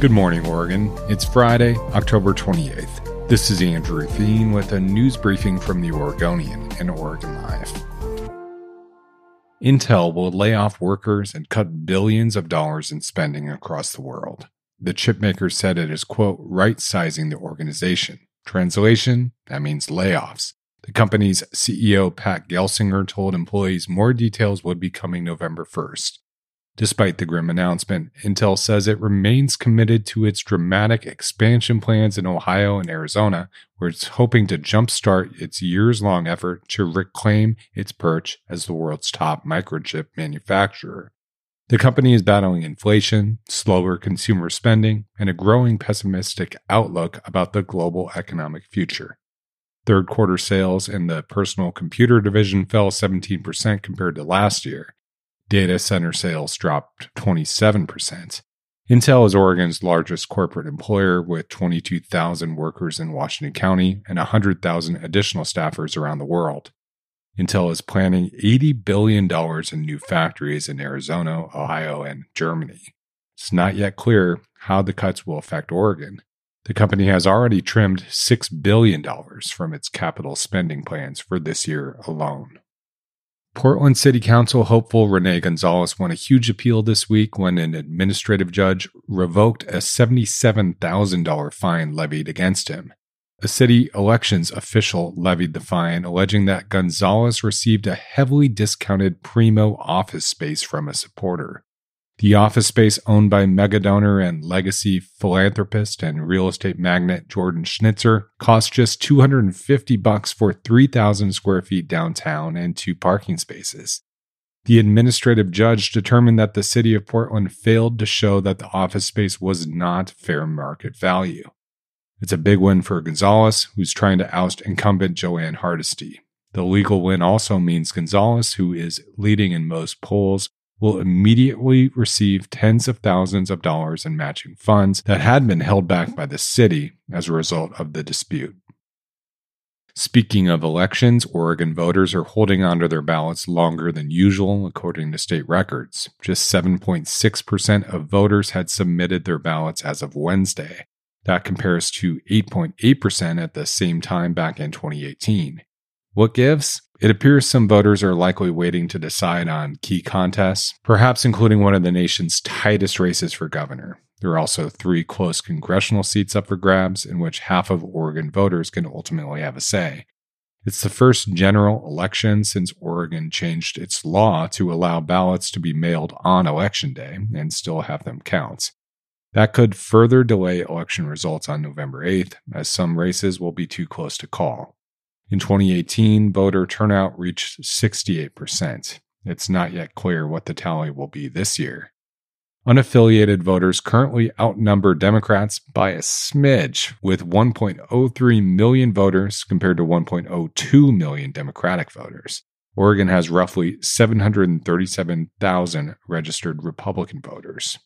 Good morning, Oregon. It's Friday, October 28th. This is Andrew Theen with a news briefing from the Oregonian and Oregon Live. Intel will lay off workers and cut billions of dollars in spending across the world. The chipmaker said it is, quote, right sizing the organization. Translation, that means layoffs. The company's CEO, Pat Gelsinger, told employees more details would be coming November 1st. Despite the grim announcement, Intel says it remains committed to its dramatic expansion plans in Ohio and Arizona, where it's hoping to jumpstart its years long effort to reclaim its perch as the world's top microchip manufacturer. The company is battling inflation, slower consumer spending, and a growing pessimistic outlook about the global economic future. Third quarter sales in the personal computer division fell 17% compared to last year Data center sales dropped 27%. Intel is Oregon's largest corporate employer with 22,000 workers in Washington County and 100,000 additional staffers around the world. Intel is planning $80 billion in new factories in Arizona, Ohio, and Germany. It's not yet clear how the cuts will affect Oregon. The company has already trimmed $6 billion from its capital spending plans for this year alone. Portland City Council hopeful Rene Gonzalez won a huge appeal this week when an administrative judge revoked a $77,000 fine levied against him. A city elections official levied the fine, alleging that Gonzalez received a heavily discounted primo office space from a supporter. The office space owned by megadonor and legacy philanthropist and real estate magnate Jordan Schnitzer cost just 250 bucks for 3,000 square feet downtown and two parking spaces. The administrative judge determined that the city of Portland failed to show that the office space was not fair market value. It's a big win for Gonzalez, who's trying to oust incumbent Jo Ann Hardesty. The legal win also means Gonzalez, who is leading in most polls, will immediately receive tens of thousands of dollars in matching funds that had been held back by the city as a result of the dispute. Speaking of elections, Oregon voters are holding onto their ballots longer than usual, according to state records. Just 7.6% of voters had submitted their ballots as of Wednesday. That compares to 8.8% at the same time back in 2018. What gives? It appears some voters are likely waiting to decide on key contests, perhaps including one of the nation's tightest races for governor. There are also three close congressional seats up for grabs, in which half of Oregon voters can ultimately have a say. It's the first general election since Oregon changed its law to allow ballots to be mailed on election day and still have them count. That could further delay election results on November 8th, as some races will be too close to call. In 2018, voter turnout reached 68%. It's not yet clear what the tally will be this year. Unaffiliated voters currently outnumber Democrats by a smidge, with 1.03 million voters compared to 1.02 million Democratic voters. Oregon has roughly 737,000 registered Republican voters.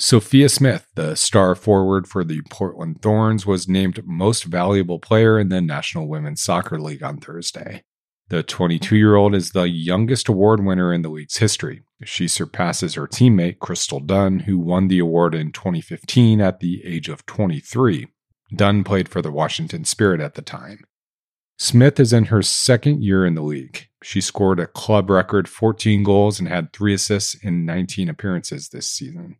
Sophia Smith, the star forward for the Portland Thorns, was named Most Valuable Player in the National Women's Soccer League on Thursday. The 22 year old is the youngest award winner in the league's history. She surpasses her teammate, Crystal Dunn, who won the award in 2015 at the age of 23. Dunn played for the Washington Spirit at the time. Smith is in her second year in the league. She scored a club record 14 goals and had three assists in 19 appearances this season.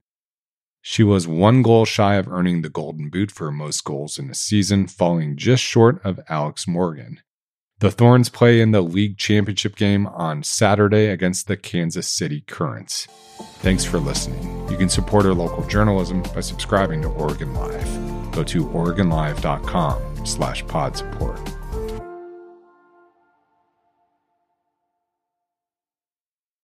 She was one goal shy of earning the Golden Boot for most goals in a season, falling just short of Alex Morgan. The Thorns play in the league championship game on Saturday against the Kansas City Currents. Thanks for listening. You can support our local journalism by subscribing to Oregon Live. Go to OregonLive.com slash pod support.